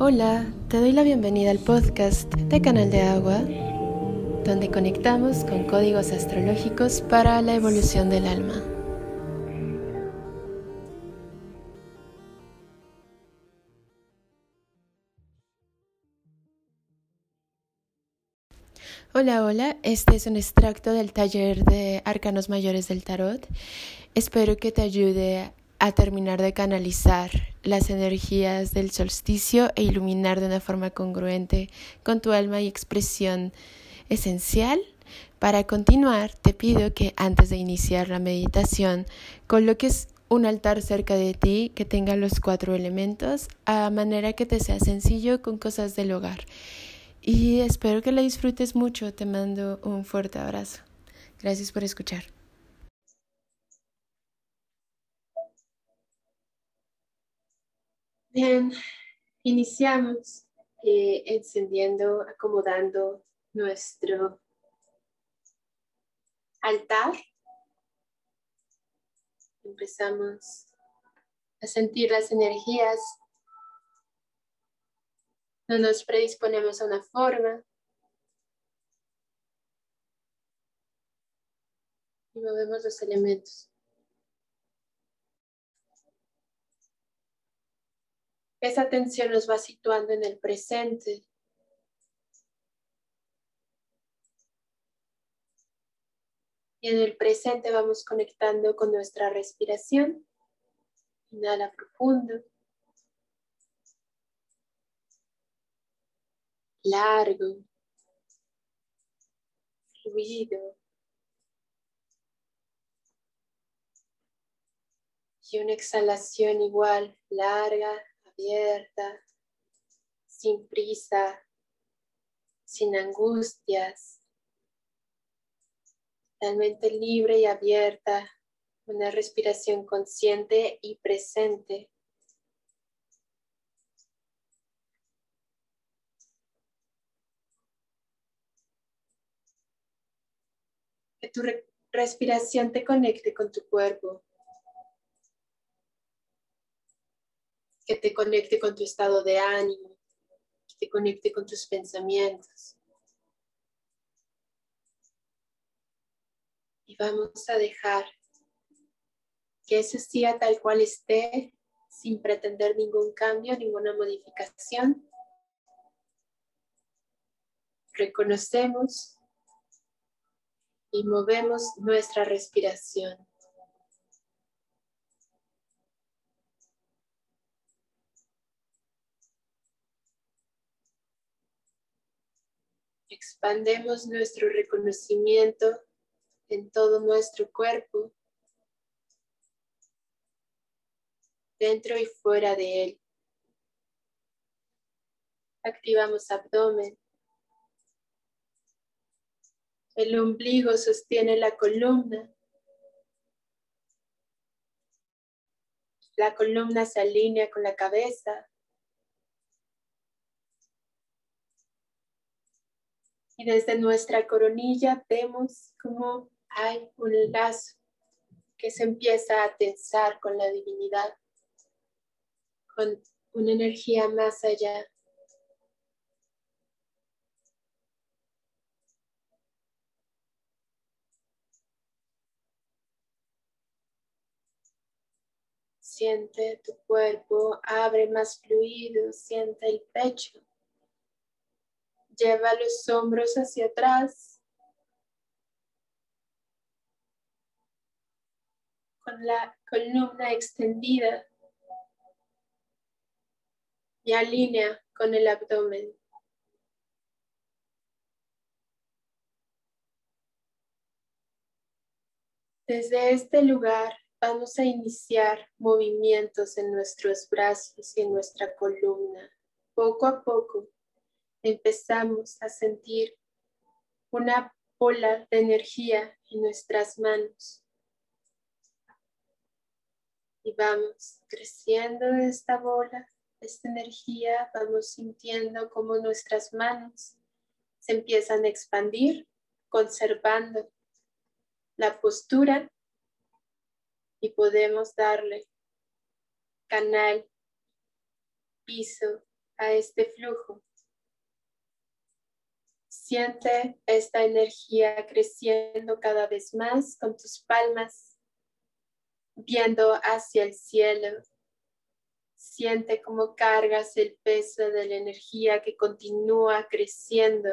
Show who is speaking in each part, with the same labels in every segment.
Speaker 1: Hola, te doy la bienvenida al podcast de Canal de Agua, donde conectamos con códigos astrológicos para la evolución del alma. Hola, hola, este es un extracto del taller de Arcanos Mayores del Tarot. Espero que te ayude a terminar de canalizar las energías del solsticio e iluminar de una forma congruente con tu alma y expresión esencial. Para continuar, te pido que antes de iniciar la meditación coloques un altar cerca de ti que tenga los cuatro elementos a manera que te sea sencillo con cosas del hogar. Y espero que la disfrutes mucho. Te mando un fuerte abrazo. Gracias por escuchar. Bien, iniciamos eh, encendiendo, acomodando nuestro altar. Empezamos a sentir las energías. No nos predisponemos a una forma. Y movemos los elementos. Esa atención nos va situando en el presente. Y en el presente vamos conectando con nuestra respiración. Inhala profundo. Largo. Fluido. Y una exhalación igual, larga, abierta, sin prisa, sin angustias, realmente libre y abierta, una respiración consciente y presente. Que tu respiración te conecte con tu cuerpo. Que te conecte con tu estado de ánimo, que te conecte con tus pensamientos. Y vamos a dejar que ese sea tal cual esté, sin pretender ningún cambio, ninguna modificación. Reconocemos y movemos nuestra respiración. Expandemos nuestro reconocimiento en todo nuestro cuerpo, dentro y fuera de él. Activamos abdomen. El ombligo sostiene la columna. La columna se alinea con la cabeza. Y desde nuestra coronilla vemos como hay un lazo que se empieza a tensar con la divinidad, con una energía más allá. Siente tu cuerpo, abre más fluido, siente el pecho. Lleva los hombros hacia atrás. Con la columna extendida. Y alinea con el abdomen. Desde este lugar vamos a iniciar movimientos en nuestros brazos y en nuestra columna, poco a poco empezamos a sentir una bola de energía en nuestras manos. Y vamos creciendo esta bola, esta energía, vamos sintiendo como nuestras manos se empiezan a expandir, conservando la postura y podemos darle canal, piso a este flujo. Siente esta energía creciendo cada vez más con tus palmas, viendo hacia el cielo. Siente cómo cargas el peso de la energía que continúa creciendo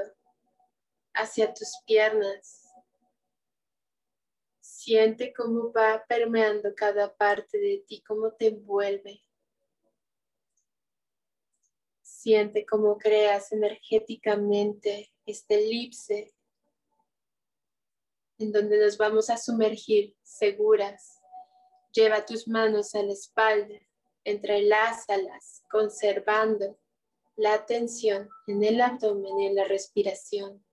Speaker 1: hacia tus piernas Siente cómo va permeando cada parte de ti, cómo te envuelve. Siente cómo creas energéticamente este elipse en donde nos vamos a sumergir seguras. Lleva tus manos a la espalda, entrelázalas, conservando la tensión en el abdomen y en la respiración,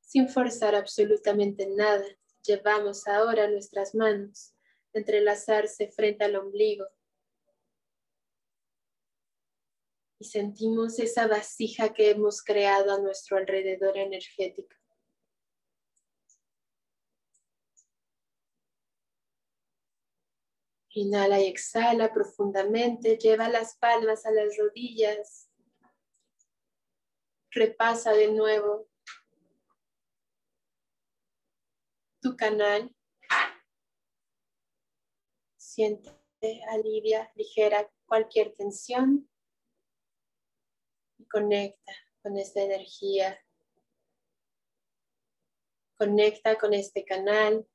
Speaker 1: sin forzar absolutamente nada. Llevamos ahora nuestras manos entrelazarse frente al ombligo y sentimos esa vasija que hemos creado a nuestro alrededor energético. Inhala y exhala profundamente, lleva las palmas a las rodillas, repasa de nuevo tu canal. Siente, alivia, ligera cualquier tensión conecta con esta energía. Conecta con este canal.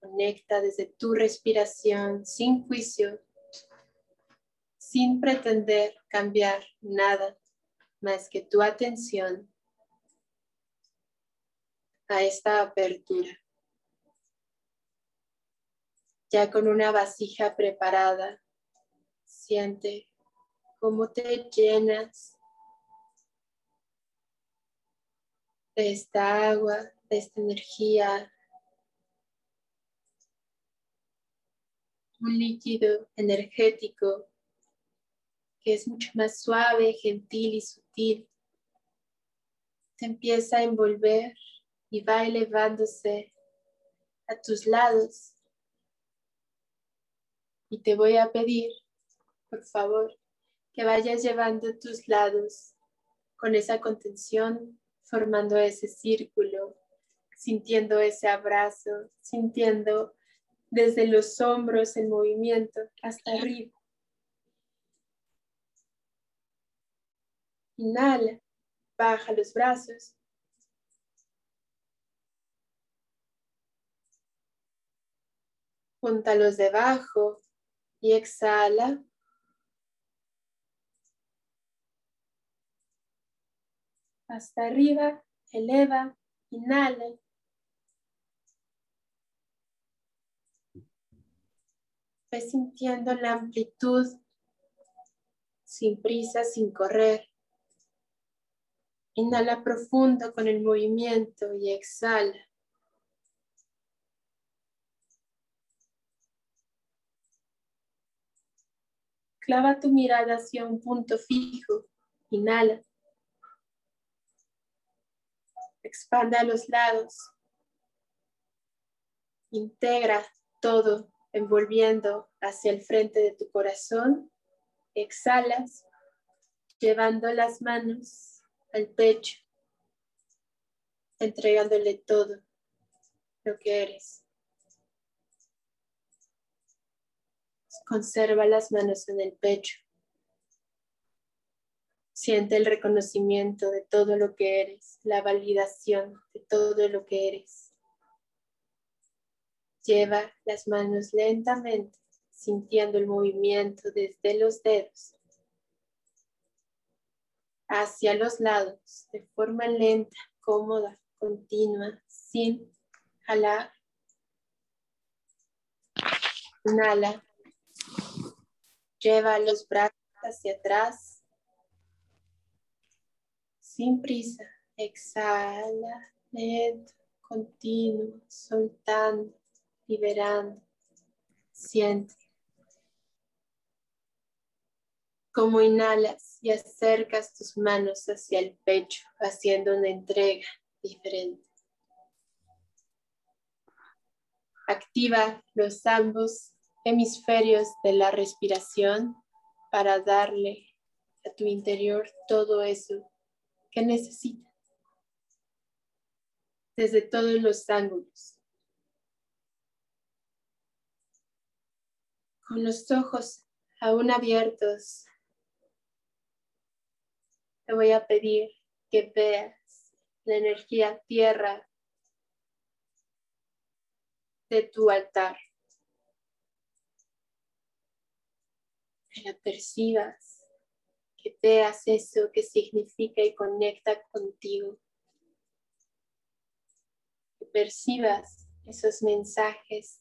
Speaker 1: Conecta desde tu respiración sin juicio, sin pretender cambiar nada más que tu atención a esta apertura ya con una vasija preparada, siente cómo te llenas de esta agua, de esta energía, un líquido energético que es mucho más suave, gentil y sutil. Te empieza a envolver y va elevándose a tus lados y te voy a pedir, por favor, que vayas llevando tus lados con esa contención, formando ese círculo, sintiendo ese abrazo, sintiendo desde los hombros el movimiento hasta arriba. Inhala, baja los brazos. Júntalos debajo y exhala. Hasta arriba, eleva, inhala. Ve sintiendo la amplitud, sin prisa, sin correr. Inhala profundo con el movimiento y exhala. Clava tu mirada hacia un punto fijo. Inhala. Expande a los lados. Integra todo envolviendo hacia el frente de tu corazón. Exhalas, llevando las manos al pecho, entregándole todo lo que eres. Conserva las manos en el pecho. Siente el reconocimiento de todo lo que eres, la validación de todo lo que eres. Lleva las manos lentamente, sintiendo el movimiento desde los dedos hacia los lados, de forma lenta, cómoda, continua, sin jalar. Inhala. Lleva los brazos hacia atrás. Sin prisa. Exhala. Lento. Continuo. Soltando. Liberando. Siente. Como inhalas y acercas tus manos hacia el pecho, haciendo una entrega diferente. Activa los ambos hemisferios de la respiración para darle a tu interior todo eso que necesitas desde todos los ángulos. Con los ojos aún abiertos, te voy a pedir que veas la energía tierra de tu altar. Que la percibas, veas eso que significa y conecta contigo. Que percibas esos mensajes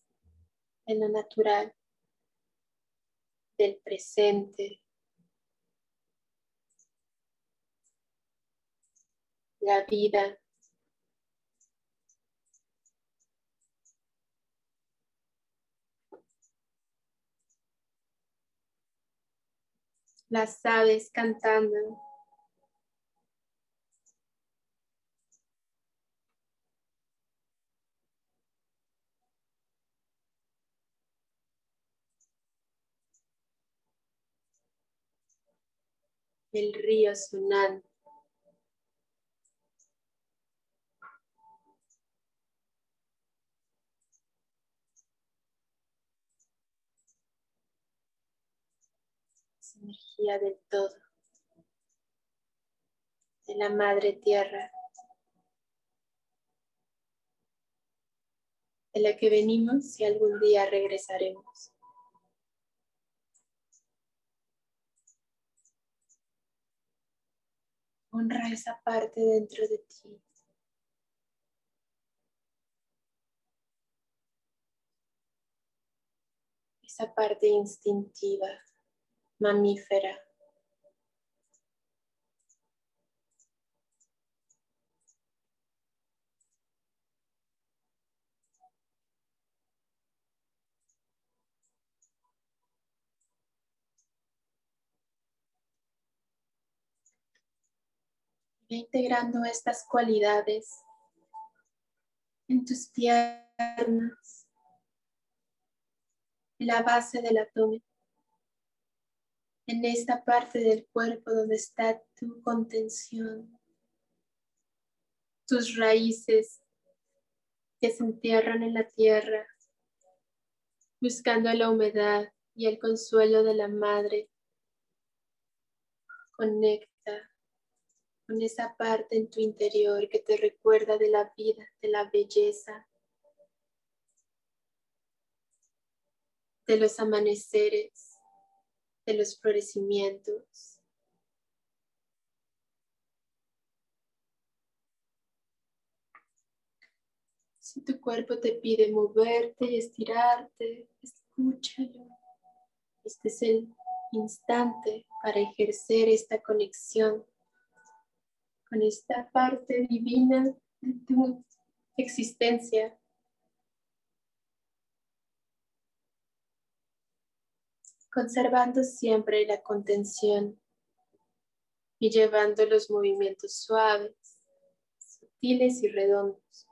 Speaker 1: de lo natural, del presente, la vida. Las aves cantando. El río sonando. Energía del todo, de la madre tierra, de la que venimos y algún día regresaremos. Honra esa parte dentro de ti. Esa parte instintiva mamífera. integrando estas cualidades en tus piernas, la base del abdomen en esta parte del cuerpo donde está tu contención, tus raíces que se entierran en la tierra, buscando la humedad y el consuelo de la madre. Conecta con esa parte en tu interior que te recuerda de la vida, de la belleza, de los amaneceres de los florecimientos. Si tu cuerpo te pide moverte y estirarte, escúchalo. Este es el instante para ejercer esta conexión con esta parte divina de tu existencia conservando siempre la contención y llevando los movimientos suaves, sutiles y redondos.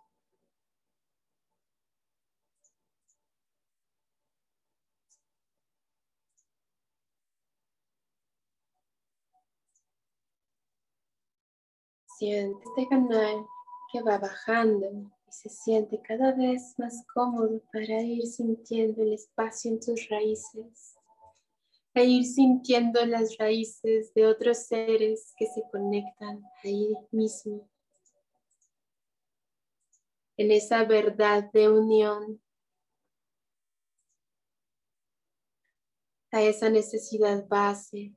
Speaker 1: Siente este canal que va bajando y se siente cada vez más cómodo para ir sintiendo el espacio en tus raíces a ir sintiendo las raíces de otros seres que se conectan ahí mismo, en esa verdad de unión, a esa necesidad base.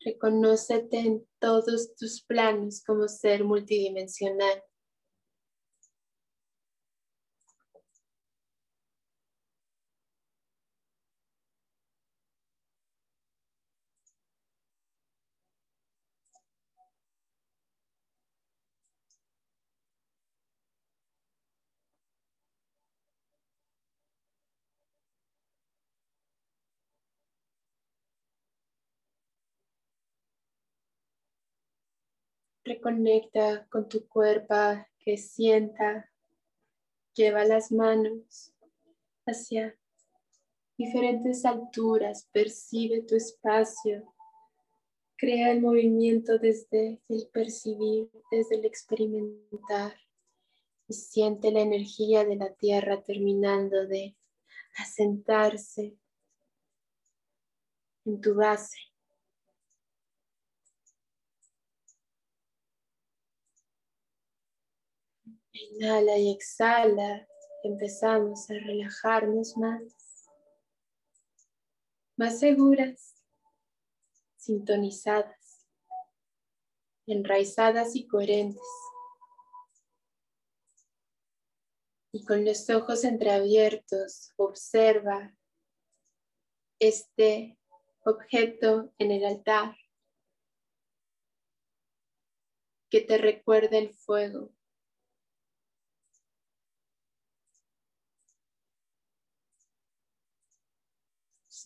Speaker 1: Reconócete en todos tus planos como ser multidimensional. Reconecta con tu cuerpo que sienta. Lleva las manos hacia diferentes alturas, percibe tu espacio, crea el movimiento desde el percibir, desde el experimentar y siente la energía de la tierra terminando de asentarse en tu base. Inhala y exhala. Empezamos a relajarnos más. Más seguras, sintonizadas, enraizadas y coherentes. Y con los ojos entreabiertos, observa este objeto en el altar que te recuerda el fuego.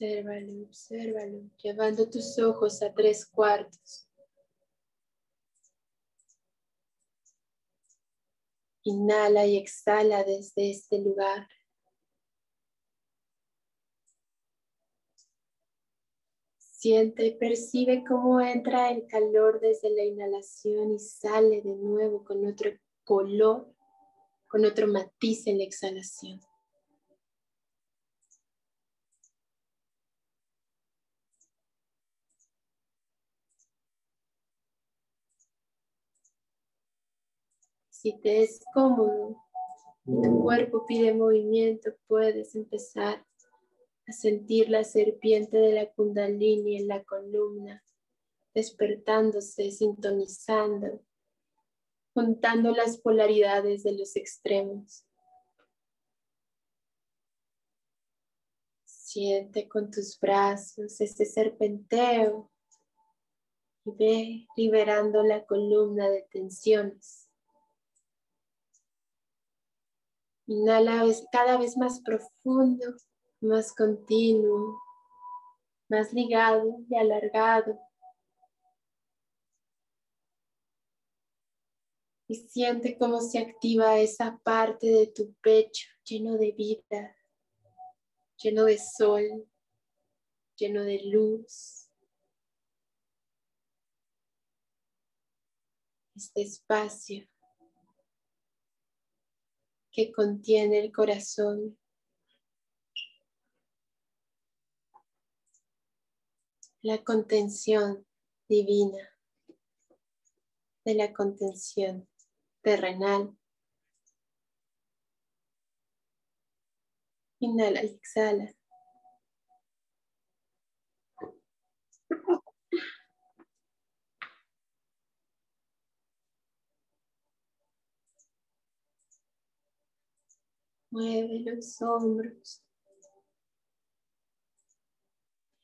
Speaker 1: Obsérvalo, obsérvalo, llevando tus ojos a tres cuartos. Inhala y exhala desde este lugar. Siente y percibe cómo entra el calor desde la inhalación y sale de nuevo con otro color, con otro matiz en la exhalación. Si te es cómodo y tu cuerpo pide movimiento, puedes empezar a sentir la serpiente de la kundalini en la columna, despertándose, sintonizando, juntando las polaridades de los extremos. Siente con tus brazos este serpenteo y ve liberando la columna de tensiones. Inhala cada vez más profundo, más continuo, más ligado y alargado. Y siente cómo se activa esa parte de tu pecho lleno de vida, lleno de sol, lleno de luz. Este espacio que contiene el corazón. La contención divina de la contención terrenal. Inhala y exhala. Mueve los hombros.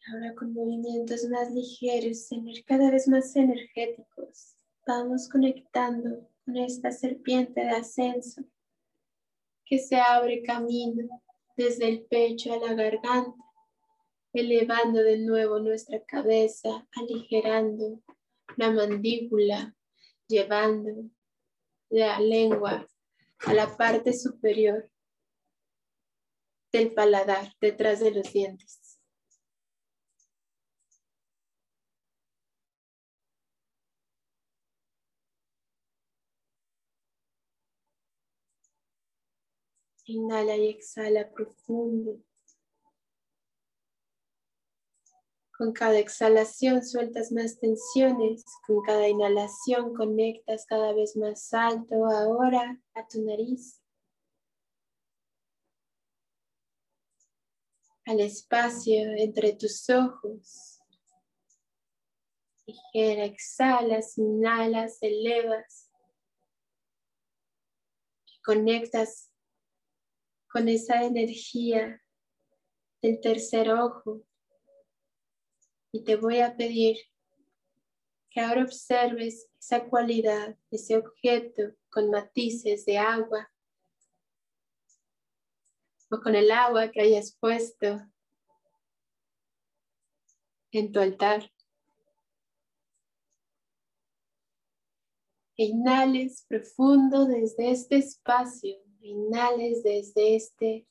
Speaker 1: Ahora con movimientos más ligeros, cada vez más energéticos, vamos conectando con esta serpiente de ascenso que se abre camino desde el pecho a la garganta, elevando de nuevo nuestra cabeza, aligerando la mandíbula, llevando la lengua a la parte superior del paladar, detrás de los dientes. Inhala y exhala profundo. Con cada exhalación sueltas más tensiones, con cada inhalación conectas cada vez más alto ahora a tu nariz. Al espacio entre tus ojos. Ligera, exhalas, inhalas, elevas. Y conectas con esa energía del tercer ojo. Y te voy a pedir que ahora observes esa cualidad, ese objeto con matices de agua o con el agua que hayas puesto en tu altar. inhales profundo desde este espacio, inhales desde este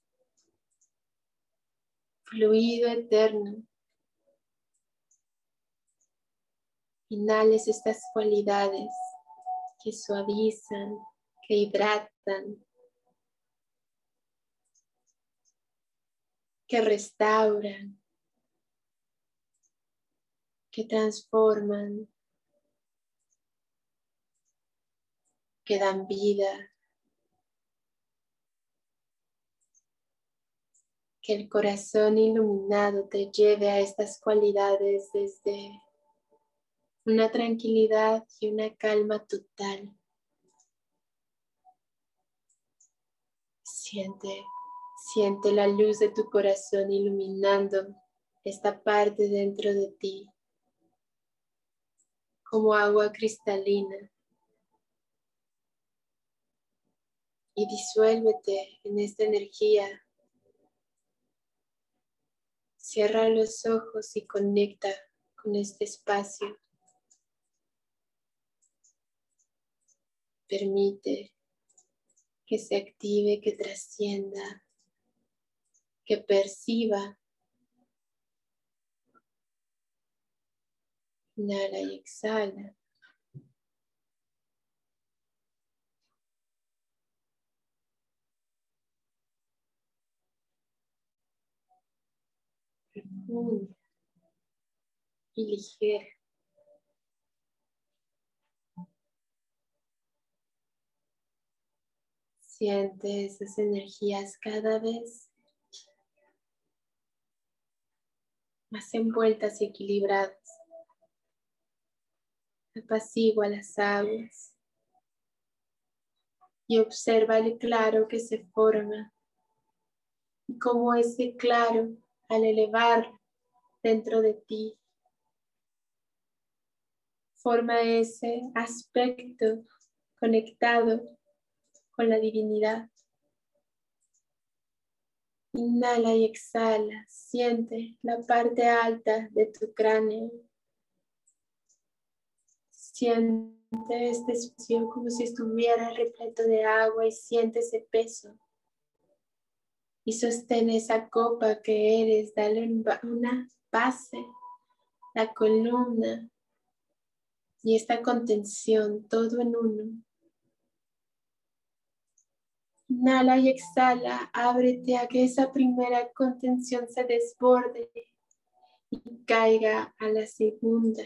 Speaker 1: fluido eterno. Inhales estas cualidades que suavizan, que hidratan, que restauran, que transforman, que dan vida. Que el corazón iluminado te lleve a estas cualidades desde una tranquilidad y una calma total. Siente, siente la luz de tu corazón iluminando esta parte dentro de ti como agua cristalina. Y disuélvete en esta energía. Cierra los ojos y conecta con este espacio. Permite que se active, que trascienda, que perciba. Inhala y exhala. Profunda y ligera. Siente esas energías cada vez más envueltas y equilibradas. Apacigua las aguas y observa el claro que se forma y cómo ese claro al elevar dentro de ti forma ese aspecto conectado con la divinidad. Inhala y exhala, siente la parte alta de tu cráneo. Siente este espacio como si estuviera repleto de agua y siente ese peso. Y sostén esa copa que eres, dale una base, la columna y esta contención, todo en uno. Inhala y exhala, ábrete a que esa primera contención se desborde y caiga a la segunda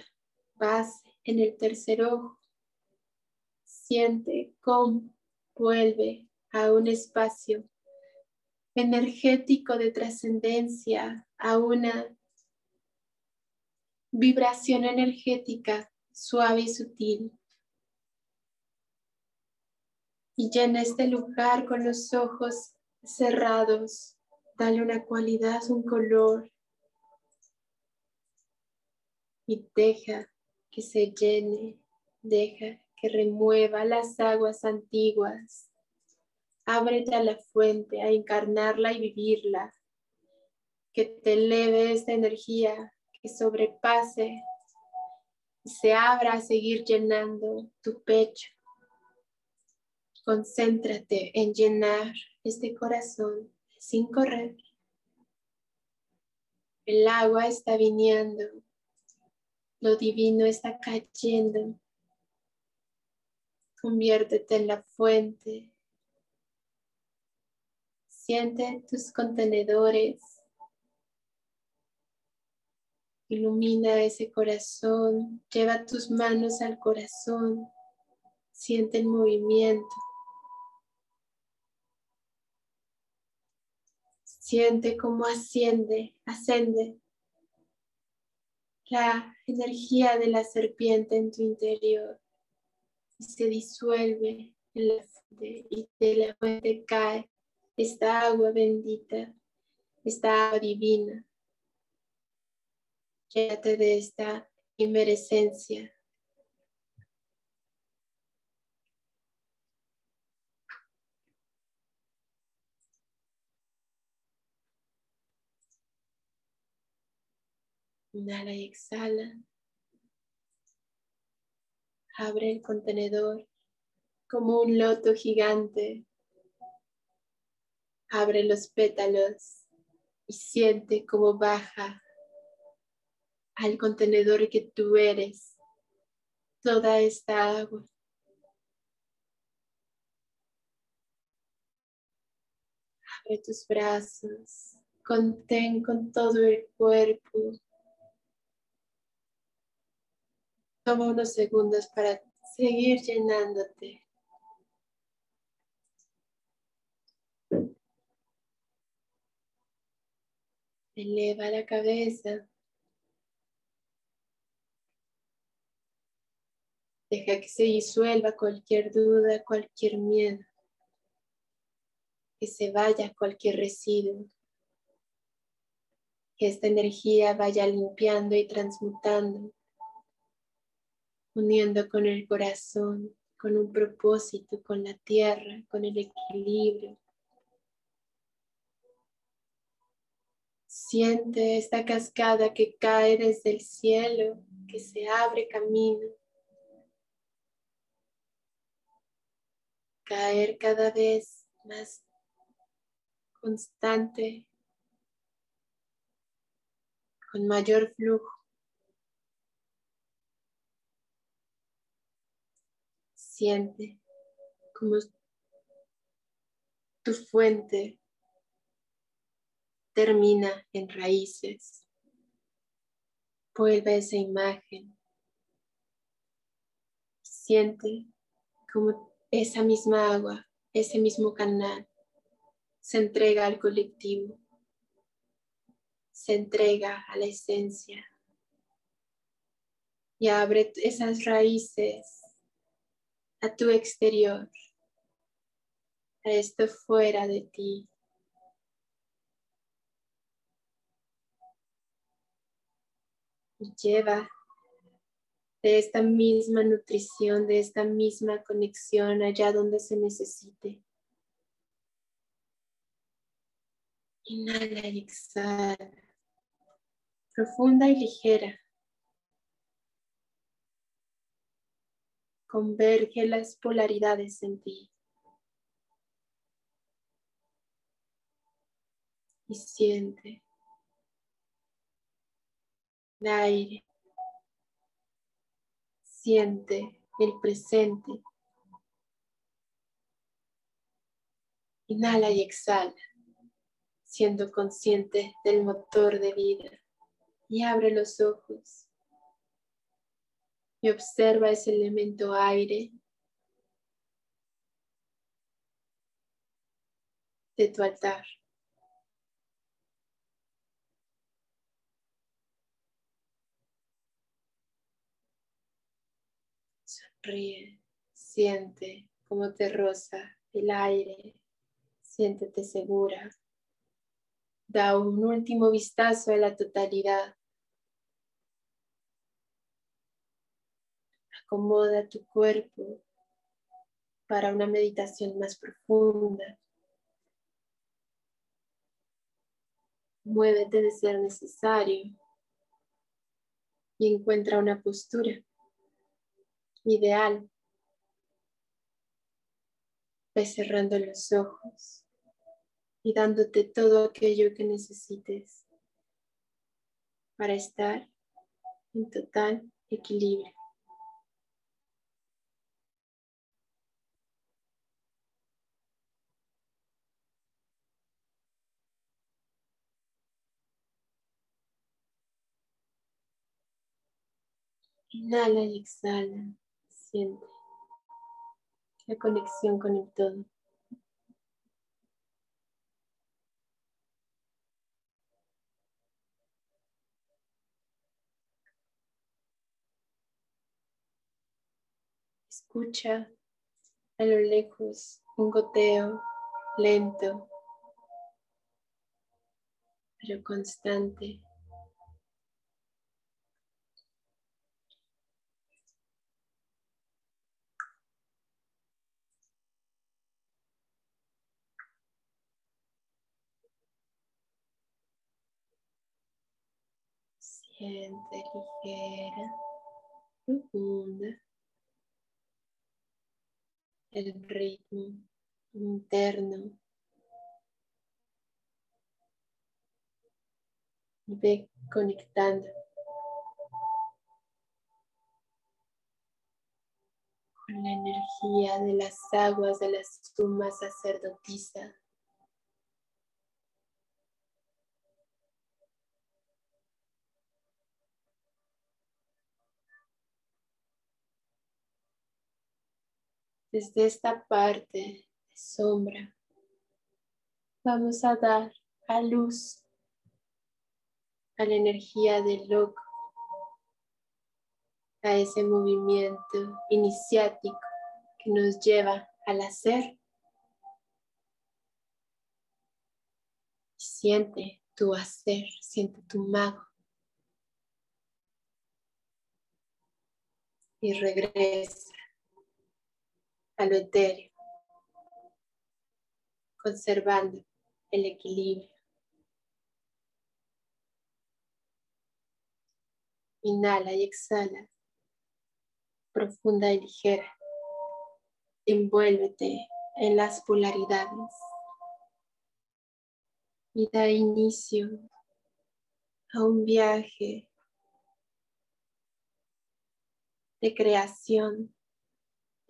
Speaker 1: base en el tercer ojo. Siente cómo vuelve a un espacio energético de trascendencia, a una vibración energética suave y sutil y llena este lugar con los ojos cerrados. Dale una cualidad, un color y deja que se llene, deja que remueva las aguas antiguas. Ábrete a la fuente, a encarnarla y vivirla. Que te eleve esta energía, que sobrepase y se abra a seguir llenando tu pecho, Concéntrate en llenar este corazón sin correr. El agua está viniendo. Lo divino está cayendo. Conviértete en la fuente. Siente tus contenedores. Ilumina ese corazón. Lleva tus manos al corazón. Siente el movimiento. Siente cómo asciende, ascende la energía de la serpiente en tu interior y se disuelve en la fuente y de la fuente cae esta agua bendita, esta agua divina. Llévate de esta inmerecencia Inhala y exhala. Abre el contenedor como un loto gigante. Abre los pétalos y siente cómo baja al contenedor que tú eres toda esta agua. Abre tus brazos, contén con todo el cuerpo. Toma unos segundos para seguir llenándote. Eleva la cabeza. Deja que se disuelva cualquier duda, cualquier miedo. Que se vaya cualquier residuo. Que esta energía vaya limpiando y transmutando, uniendo con el corazón, con un propósito, con la tierra, con el equilibrio, Siente esta cascada que cae desde el cielo, que se abre camino. Caer cada vez más constante, con mayor flujo. Siente como tu fuente termina en raíces. Vuelve esa imagen. Siente como esa misma agua, ese mismo canal, se entrega al colectivo, se entrega a la esencia y abre esas raíces a tu exterior, a esto fuera de ti. lleva de esta misma nutrición, de esta misma conexión allá donde se necesite. Inhala y exhala. Profunda y ligera. Converge las polaridades en ti. Y siente el aire. Siente el presente. Inhala y exhala, siendo consciente del motor de vida. Y abre los ojos. Y observa ese elemento aire de tu altar. Ríe, siente cómo te roza el aire, siéntete segura. Da un último vistazo a la totalidad. Acomoda tu cuerpo para una meditación más profunda. Muévete de ser necesario y encuentra una postura ideal. Ve cerrando los ojos y dándote todo aquello que necesites para estar en total equilibrio. Inhala y exhala. Siente la conexión con el todo. Escucha a lo lejos un goteo lento, pero constante Siente ligera, profunda, el ritmo interno ve conectando con la energía de las aguas de la suma sacerdotisa. Desde esta parte de sombra vamos a dar a luz a la energía del loco a ese movimiento iniciático que nos lleva al hacer. Siente tu hacer, siente tu mago. Y regresa a lo etéreo, conservando el equilibrio. Inhala y exhala profunda y ligera. Envuélvete en las polaridades y da inicio a un viaje de creación,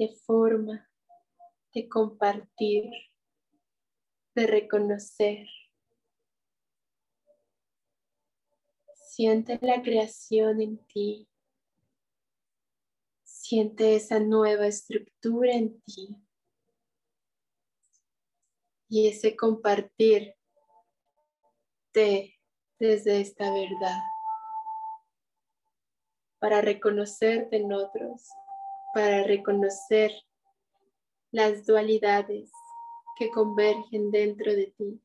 Speaker 1: de forma, de compartir, de reconocer. Siente la creación en ti. Siente esa nueva estructura en ti. Y ese compartir desde esta verdad. Para reconocerte en otros, para reconocer las dualidades que convergen dentro de ti.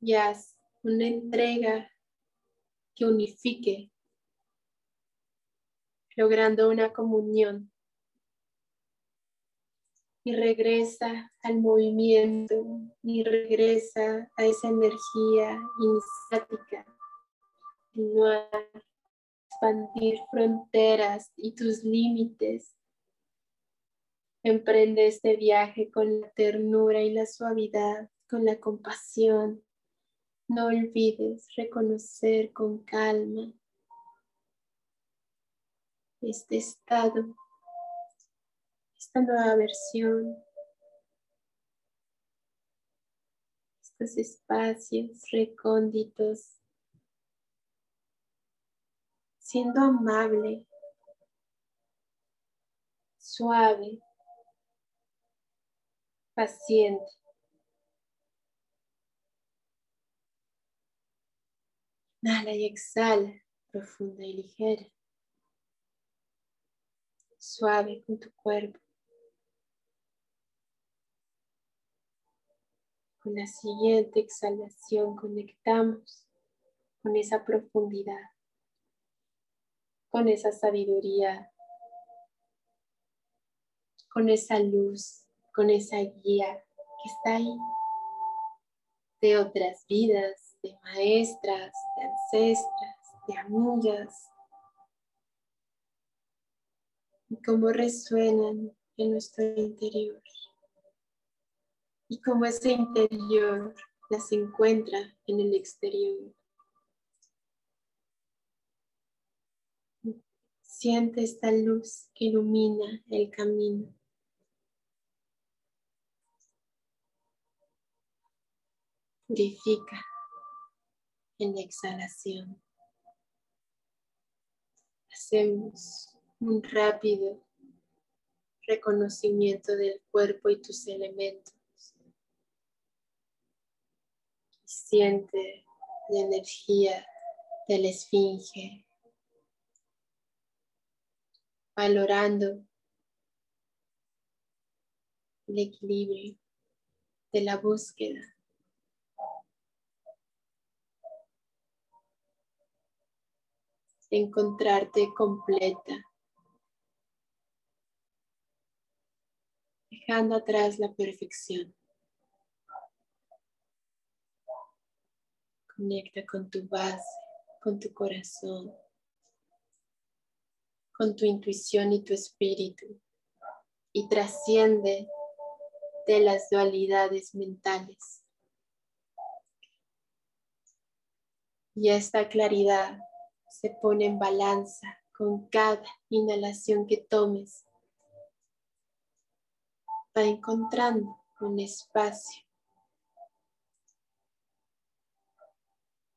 Speaker 1: Y haz una entrega que unifique, logrando una comunión. Y regresa al movimiento y regresa a esa energía iniciática, expandir fronteras y tus límites. Emprende este viaje con la ternura y la suavidad, con la compasión, no olvides reconocer con calma este estado, esta nueva versión, estos espacios recónditos, siendo amable, suave, paciente. Inhala y exhala, profunda y ligera. Suave con tu cuerpo. Con la siguiente exhalación conectamos con esa profundidad, con esa sabiduría, con esa luz, con esa guía que está ahí de otras vidas, de maestras, de ancestras, de amigas, y cómo resuenan en nuestro interior, y cómo ese interior las encuentra en el exterior. Siente esta luz que ilumina el camino. Purifica en la exhalación. Hacemos un rápido reconocimiento del cuerpo y tus elementos. siente la energía de la esfinge, valorando el equilibrio de la búsqueda. Encontrarte completa, dejando atrás la perfección. Conecta con tu base, con tu corazón, con tu intuición y tu espíritu y trasciende de las dualidades mentales. Y esta claridad se pone en balanza con cada inhalación que tomes. Va encontrando un espacio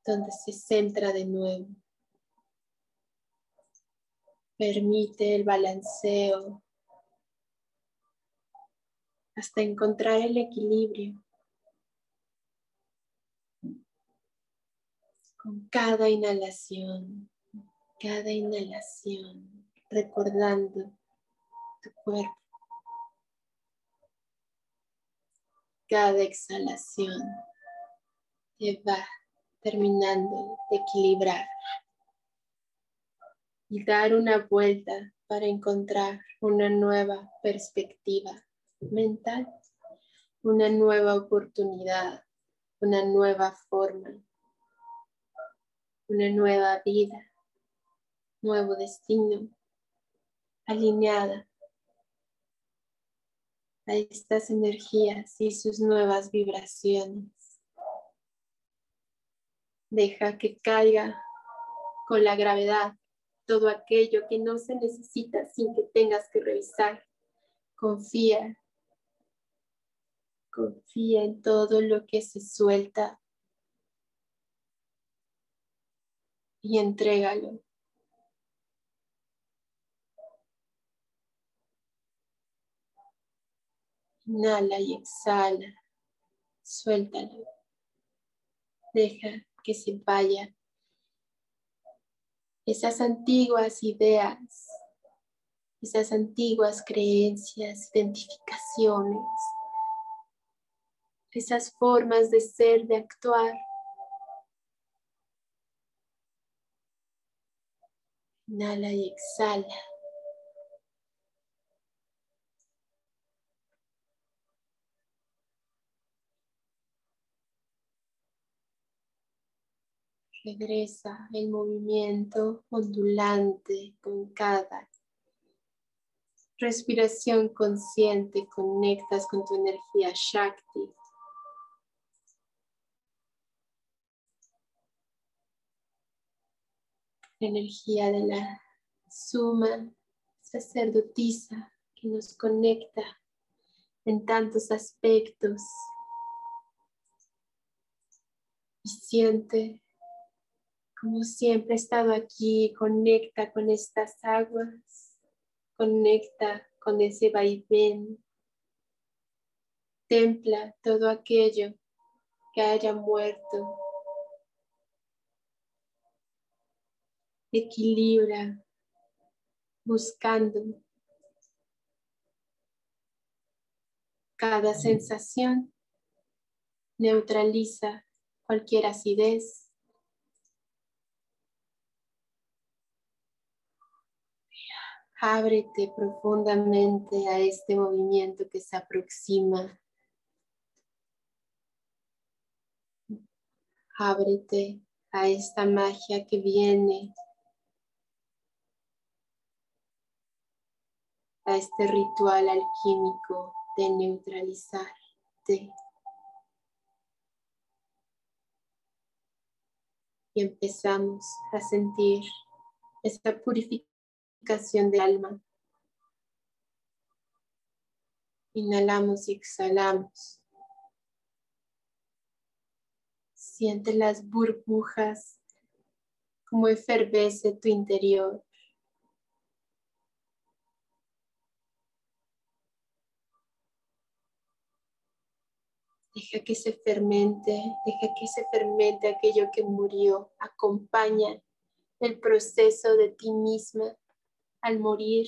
Speaker 1: donde se centra de nuevo. Permite el balanceo hasta encontrar el equilibrio. Con cada inhalación, cada inhalación, recordando tu cuerpo. Cada exhalación te va terminando de equilibrar y dar una vuelta para encontrar una nueva perspectiva mental, una nueva oportunidad, una nueva forma, una nueva vida, nuevo destino, alineada a estas energías y sus nuevas vibraciones. Deja que caiga con la gravedad todo aquello que no se necesita sin que tengas que revisar. Confía Confía en todo lo que se suelta y entrégalo. Inhala y exhala. Suéltalo. Deja que se vaya. Esas antiguas ideas, esas antiguas creencias, identificaciones, esas formas de ser, de actuar. Inhala y exhala. Regresa el movimiento ondulante con cada respiración consciente. Conectas con tu energía Shakti. energía de la suma sacerdotisa que nos conecta en tantos aspectos y siente como siempre ha estado aquí, conecta con estas aguas, conecta con ese vaivén, templa todo aquello que haya muerto equilibra, buscando cada sensación, neutraliza cualquier acidez. Ábrete profundamente a este movimiento que se aproxima. Ábrete a esta magia que viene a este ritual alquímico de neutralizarte. Y empezamos a sentir esta purificación de alma. Inhalamos y exhalamos. Siente las burbujas, como efervece tu interior. Deja que se fermente, deja que se fermente aquello que murió. Acompaña el proceso de ti misma al morir.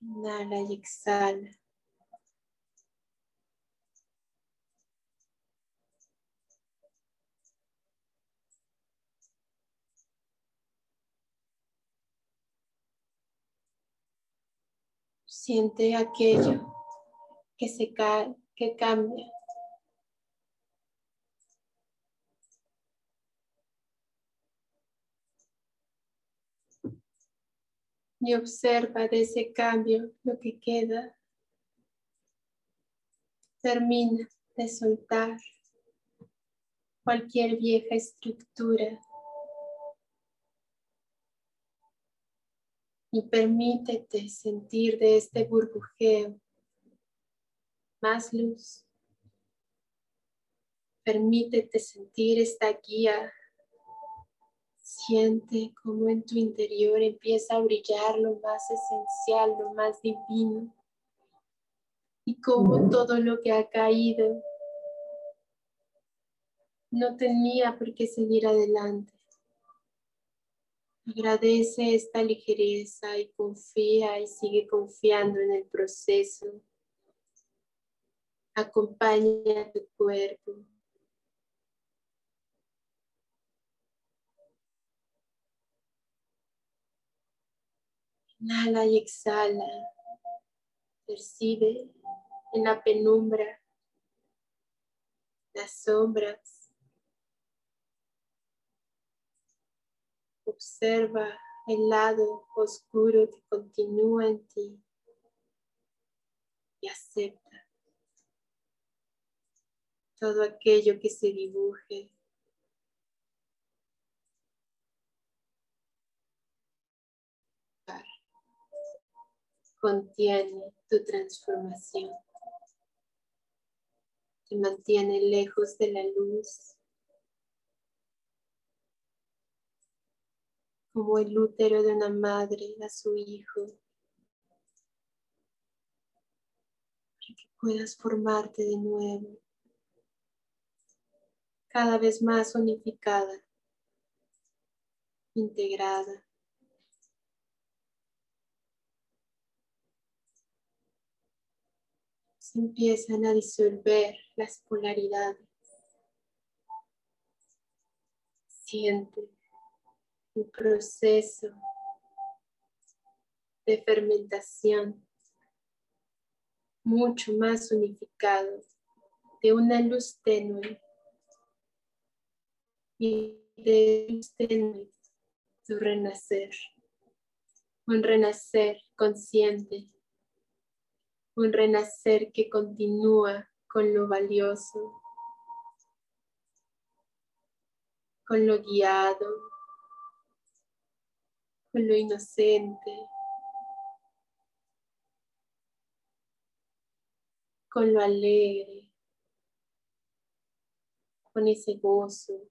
Speaker 1: Inhala y exhala. Siente aquello que se cae, que cambia. Y observa de ese cambio lo que queda. Termina de soltar cualquier vieja estructura y permítete sentir de este burbujeo más luz. Permítete sentir esta guía. Siente cómo en tu interior empieza a brillar lo más esencial, lo más divino. Y cómo todo lo que ha caído no tenía por qué seguir adelante. Agradece esta ligereza y confía y sigue confiando en el proceso. Acompaña a tu cuerpo. Inhala y exhala. Percibe en la penumbra las sombras Observa el lado oscuro que continúa en ti y acepta todo aquello que se dibuje. Contiene tu transformación. Te mantiene lejos de la luz como el útero de una madre a su hijo, para que puedas formarte de nuevo, cada vez más unificada, integrada. Empiezan a disolver las polaridades. Siente un proceso de fermentación mucho más unificado de una luz tenue y de luz tenue su renacer, un renacer consciente, un renacer que continúa con lo valioso, con lo guiado, con lo inocente, con lo alegre, con ese gozo.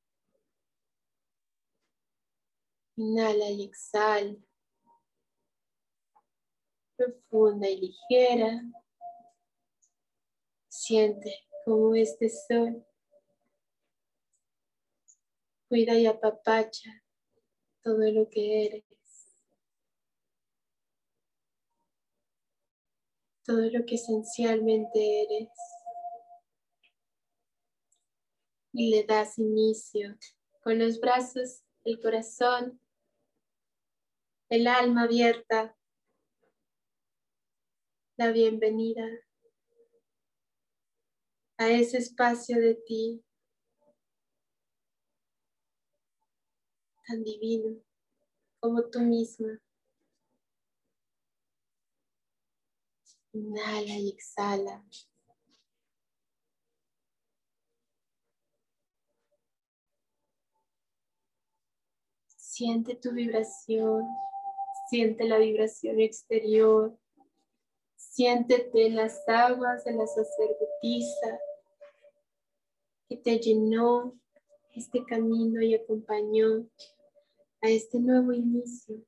Speaker 1: Inhala y exhala. Profunda y ligera. Siente como este sol cuida y apapacha todo lo que eres. todo lo que esencialmente eres y le das inicio con los brazos, el corazón, el alma abierta, bienvenida a ese espacio de ti tan divino como tú misma. Inhala y exhala. Siente tu vibración, siente la vibración exterior, siéntete en las aguas de la sacerdotisa que te llenó este camino y acompañó a este nuevo inicio.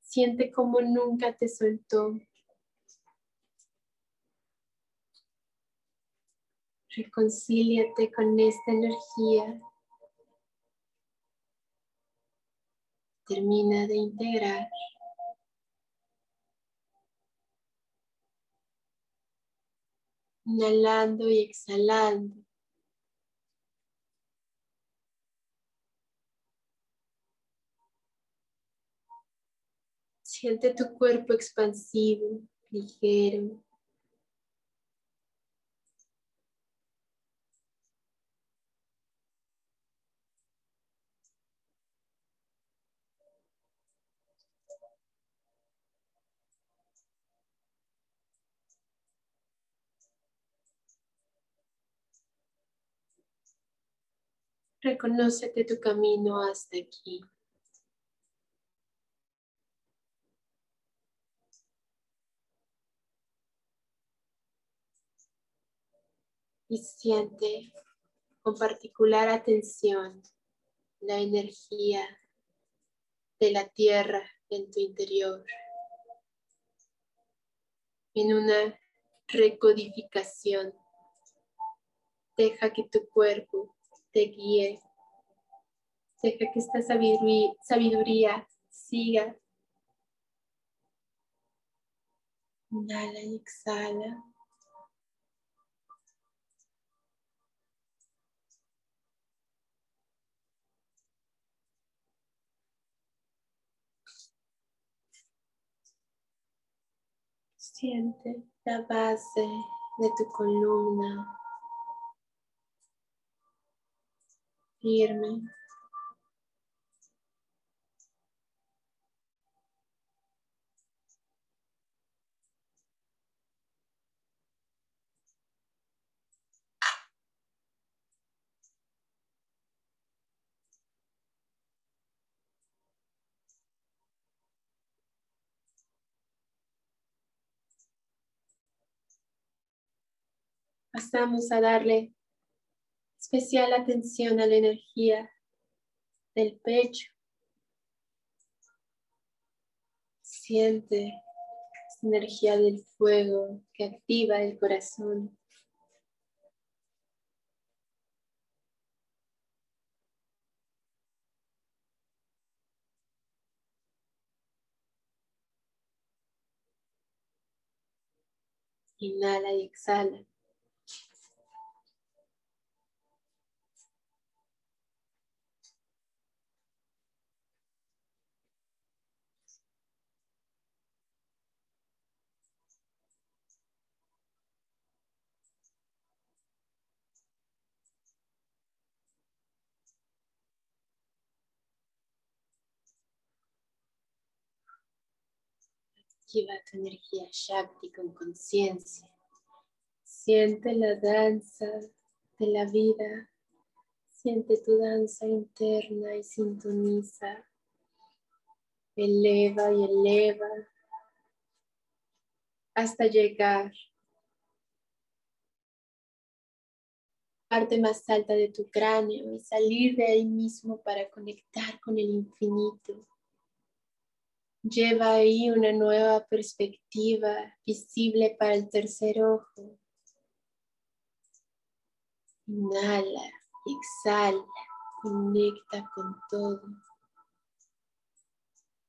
Speaker 1: Siente como nunca te soltó, Reconcíliate con esta energía. Termina de integrar. Inhalando y exhalando. Siente tu cuerpo expansivo, ligero. Reconócete tu camino hasta aquí. Y siente con particular atención la energía de la tierra en tu interior. En una recodificación. Deja que tu cuerpo te guíe. Deja que esta sabiduría, siga. Inhala y exhala. Siente la base de tu columna firme. Pasamos a darle especial atención a la energía del pecho. Siente esa energía del fuego que activa el corazón. Inhala y exhala. Activa tu energía Shakti con conciencia. Siente la danza de la vida. Siente tu danza interna y sintoniza. Eleva y eleva hasta llegar parte más alta de tu cráneo y salir de ahí mismo para conectar con el infinito. Lleva ahí una nueva perspectiva visible para el tercer ojo. Inhala, exhala, conecta con todo.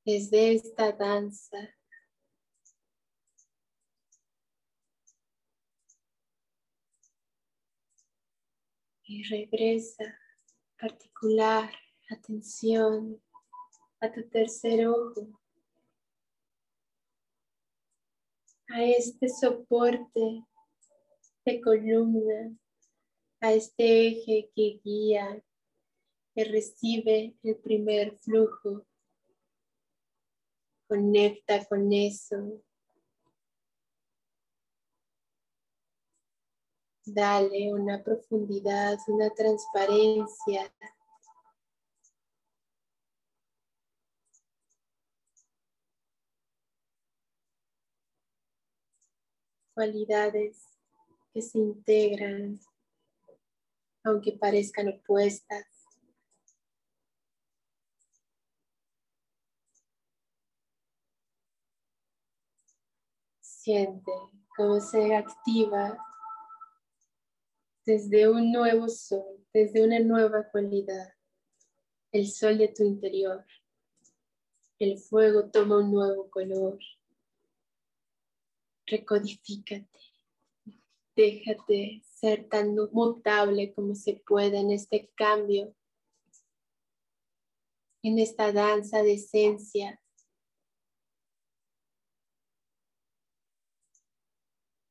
Speaker 1: Desde esta danza y regresa particular atención a tu tercer ojo. A este soporte de columna, a este eje que guía, que recibe el primer flujo. Conecta con eso. Dale una profundidad, una transparencia cualidades que se integran, aunque parezcan opuestas. Siente cómo se activa desde un nuevo sol, desde una nueva cualidad, el sol de tu interior. El fuego toma un nuevo color recodifícate. Déjate ser tan mutable como se puede en este cambio, en esta danza de esencia.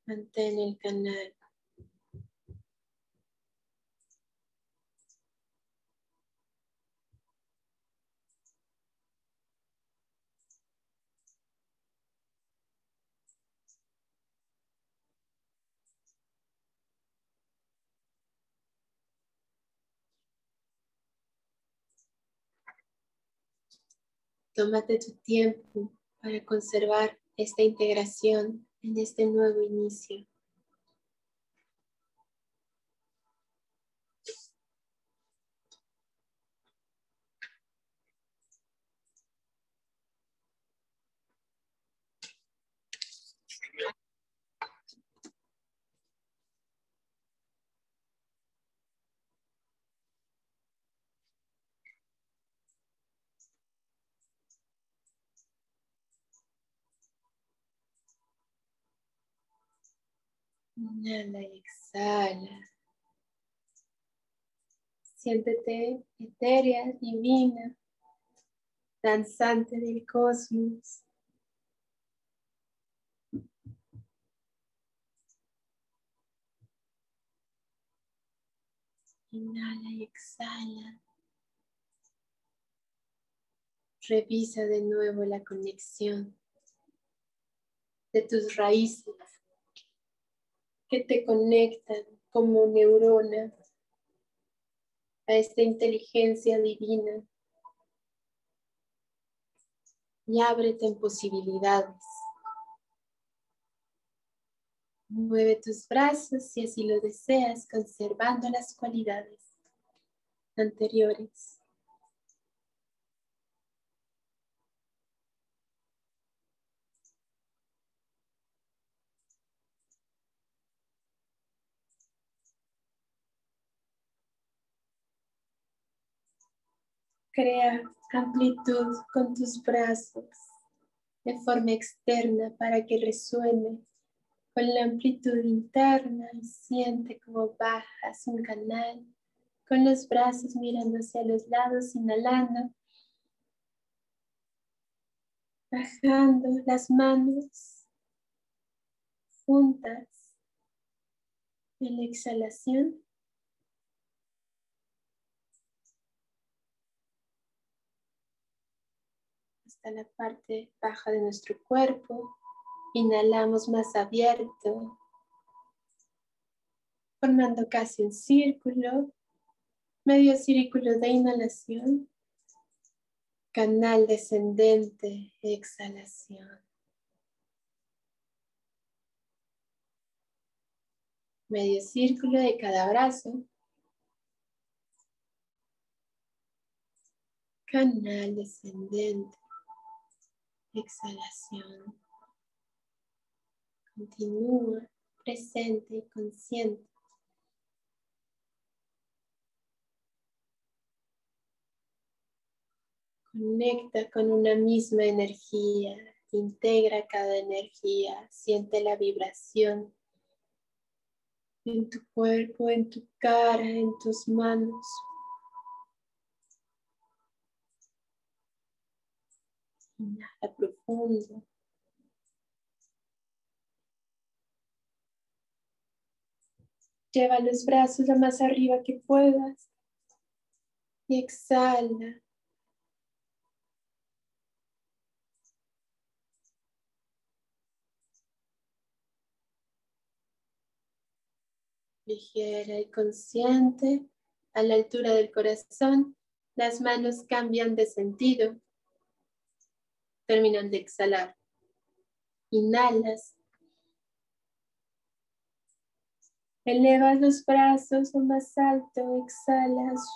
Speaker 1: Mantén el canal. Tómate tu tiempo para conservar esta integración en este nuevo inicio. Inhala y exhala. Siéntete etérea, divina, danzante del cosmos. Inhala y exhala. Revisa de nuevo la conexión de tus raíces que te conectan como neurona a esta inteligencia divina y ábrete en posibilidades. Mueve tus brazos si así lo deseas, conservando las cualidades anteriores. Crea amplitud con tus brazos de forma externa para que resuene con la amplitud interna y siente como bajas un canal con los brazos mirando hacia los lados, inhalando, bajando las manos juntas en la exhalación. La parte baja de nuestro cuerpo. Inhalamos más abierto, formando casi un círculo, medio círculo de inhalación, canal descendente, exhalación. Medio círculo de cada brazo. Canal descendente exhalación. Continúa presente y consciente. Conecta con una misma energía, integra cada energía, siente la vibración en tu cuerpo, en tu cara, en tus manos. Inhala profundo. Lleva los brazos lo más arriba que puedas. Y exhala. Ligera y consciente, a la altura del corazón, las manos cambian de sentido terminan de exhalar. Inhalas. Elevas los brazos lo más alto, exhalas.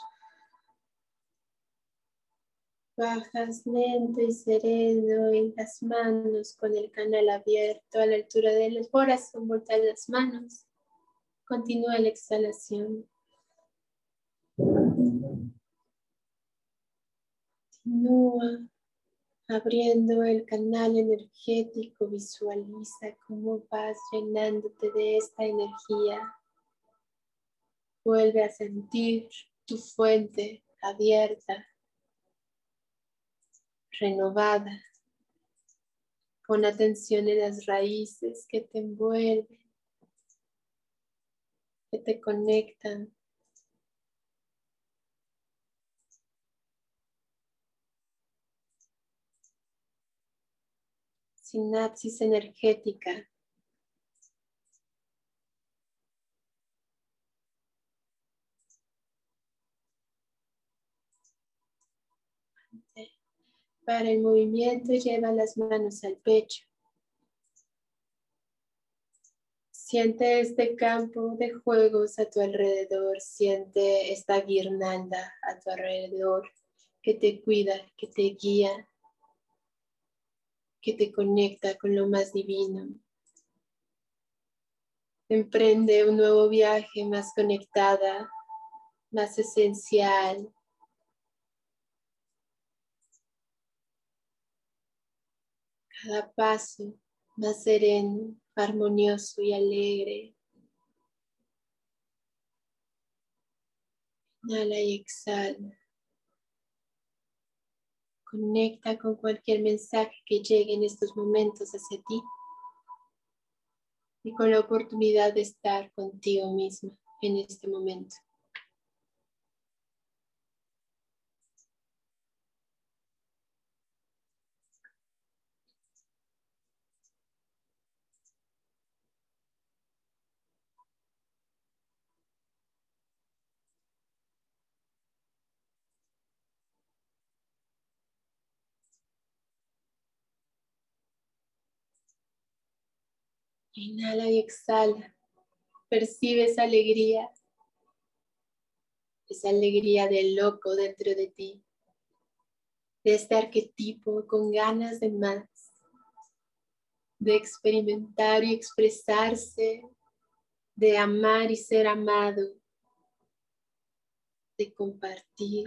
Speaker 1: Bajas lento y sereno en las manos con el canal abierto a la altura de las boras, con las manos. Continúa la exhalación. Continúa abriendo el canal energético, visualiza cómo vas llenándote de esta energía. Vuelve a sentir tu fuente abierta, renovada. Pon atención en las raíces que te envuelven, que te conectan sinapsis energética. Para el movimiento lleva las manos al pecho. Siente este campo de juegos a tu alrededor, siente esta guirnalda a tu alrededor que te cuida, que te guía, que te conecta con lo más divino. Emprende un nuevo viaje más conectada, más esencial, cada paso más sereno, armonioso y alegre. Inhala y exhala. Conecta con cualquier mensaje que llegue en estos momentos hacia ti y con la oportunidad de estar contigo misma en este momento. Inhala y exhala. Percibe esa alegría, esa alegría del loco dentro de ti, de este arquetipo con ganas de más, de experimentar y expresarse, de amar y ser amado, de compartir.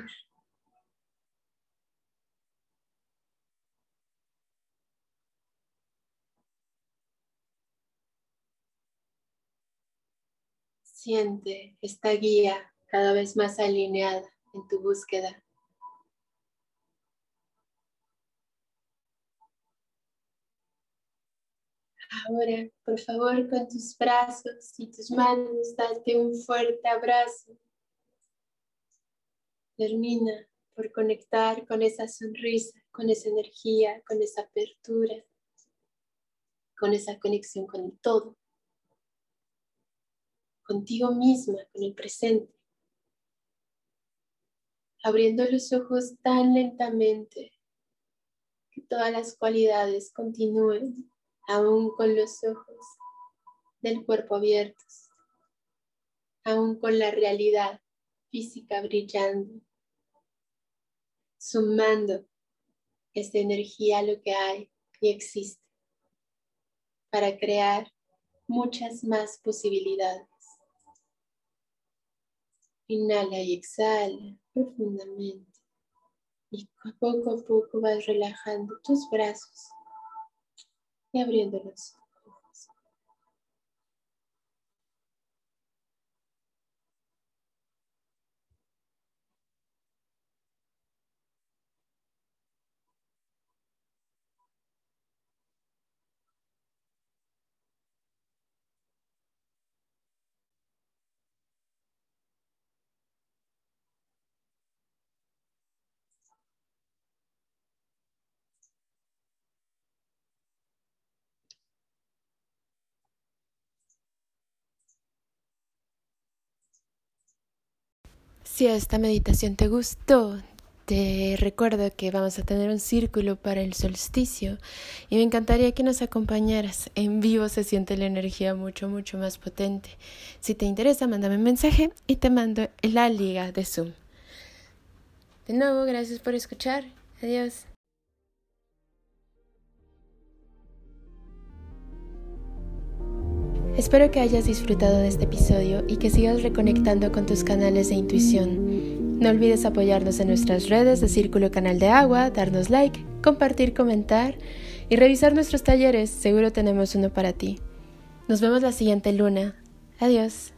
Speaker 1: Siente esta guía cada vez más alineada en tu búsqueda. Ahora, por favor, con tus brazos y tus manos, date un fuerte abrazo. Termina por conectar con esa sonrisa, con esa energía, con esa apertura, con esa conexión con todo contigo misma, con el presente. Abriendo los ojos tan lentamente que todas las cualidades continúen aún con los ojos del cuerpo abiertos, aún con la realidad física brillando, sumando esta energía a lo que hay y existe para crear muchas más posibilidades. Inhala y exhala profundamente. Y poco a poco vas relajando tus brazos y abriéndolos. Si esta meditación te gustó, te recuerdo que vamos a tener un círculo para el solsticio y me encantaría que nos acompañaras. En vivo se siente la energía mucho, mucho más potente. Si te interesa, mándame un mensaje y te mando la liga de Zoom. De nuevo, gracias por escuchar. Adiós. Espero que hayas disfrutado de este episodio y que sigas reconectando con tus canales de intuición. No olvides apoyarnos en nuestras redes de Círculo Canal de Agua, darnos like, compartir, comentar y revisar nuestros talleres. Seguro tenemos uno para ti. Nos vemos la siguiente luna. Adiós.